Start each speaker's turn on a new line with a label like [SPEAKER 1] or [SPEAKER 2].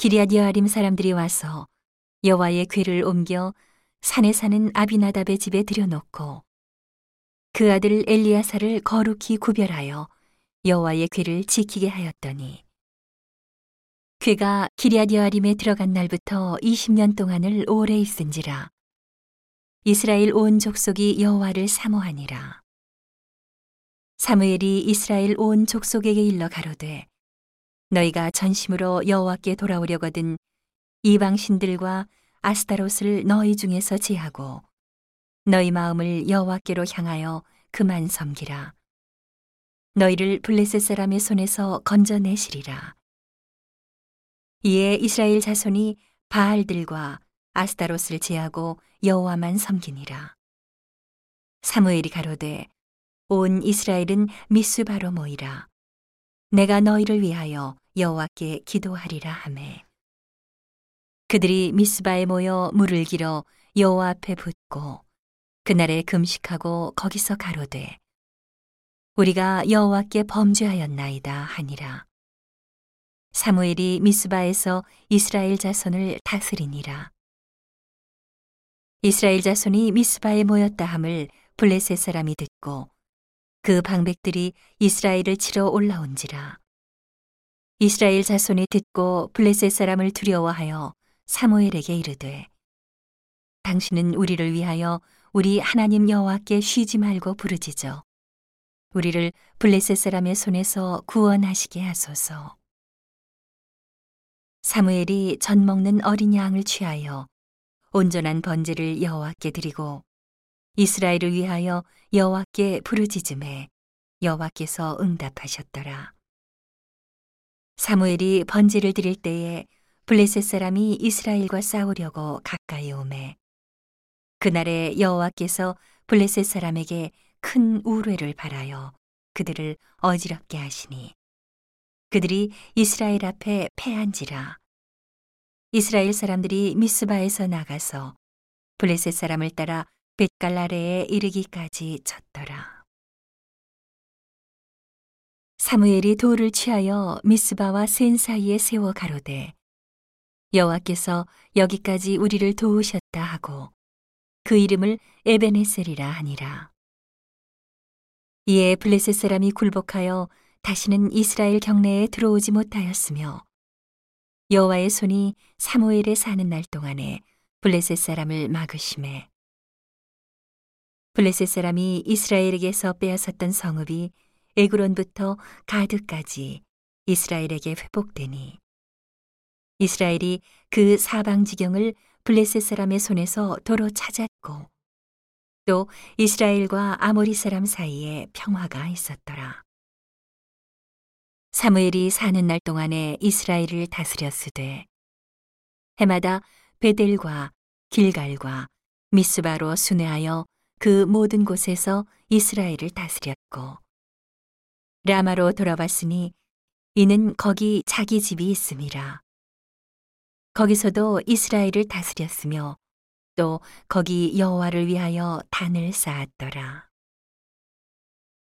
[SPEAKER 1] 기리앗 여아림 사람들이 와서 여호와의 궤를 옮겨 산에 사는 아비나답의 집에 들여놓고 그 아들 엘리야사를 거룩히 구별하여 여호와의 궤를 지키게 하였더니 궤가 기리앗 여아림에 들어간 날부터 20년 동안을 오래 있은지라 이스라엘 온 족속이 여호와를 사모하니라. 사무엘이 이스라엘 온 족속에게 일러 가로되 너희가 전심으로 여호와께 돌아오려거든 이방 신들과 아스타롯을 너희 중에서 제하고 너희 마음을 여호와께로 향하여 그만 섬기라 너희를 블레셋 사람의 손에서 건져내시리라 이에 이스라엘 자손이 바알들과 아스타롯을 제하고 여호와만 섬기니라. 사무엘이 가로되 온 이스라엘은 미스바로 모이라. 내가 너희를 위하여 여호와께 기도하리라 하매. 그들이 미스바에 모여 물을 길어 여호와 앞에 붓고 그날에 금식하고 거기서 가로되 우리가 여호와께 범죄하였나이다 하니라. 사무엘이 미스바에서 이스라엘 자손을 다스리니라. 이스라엘 자손이 미스바에 모였다 함을 블레셋 사람이 듣고 그 방백들이 이스라엘을 치러 올라온지라. 이스라엘 자손이 듣고 블레셋 사람을 두려워하여 사무엘에게 이르되 당신은 우리를 위하여 우리 하나님 여호와께 쉬지 말고 부르짖어 우리를 블레셋 사람의 손에서 구원하시게 하소서. 사무엘이 전 먹는 어린 양을 취하여 온전한 번제를 여호와께 드리고 이스라엘을 위하여 여호와께 부르짖음에 여호와께서 응답하셨더라. 사무엘이 번제를 드릴 때에 블레셋 사람이 이스라엘과 싸우려고 가까이 오매 그날에 여호와께서 블레셋 사람에게 큰 우뢰를 발하여 그들을 어지럽게 하시니 그들이 이스라엘 앞에 패한지라. 이스라엘 사람들이 미스바에서 나가서 블레셋 사람을 따라 벳갈 아래에 이르기까지 쳤더라. 사무엘이 돌을 취하여 미스바와 센 사이에 세워 가로되 여호와께서 여기까지 우리를 도우셨다 하고 그 이름을 에베네셀이라 하니라. 이에 블레셋 사람이 굴복하여 다시는 이스라엘 경내에 들어오지 못하였으며 여호와의 손이 사무엘에 사는 날 동안에 블레셋 사람을 막으심에 블레셋 사람이 이스라엘에게서 빼앗았던 성읍이 에그론부터 가드까지 이스라엘에게 회복되니 이스라엘이 그 사방 지경을 블레셋 사람의 손에서 도로 찾았고 또 이스라엘과 아모리 사람 사이에 평화가 있었더라. 사무엘이 사는 날 동안에 이스라엘을 다스렸으되 해마다 베델과 길갈과 미스바로 순회하여 그 모든 곳에서 이스라엘을 다스렸고 라마로 돌아왔으니 이는 거기 자기 집이 있음이라 거기서도 이스라엘을 다스렸으며 또 거기 여호와를 위하여 단을 쌓았더라.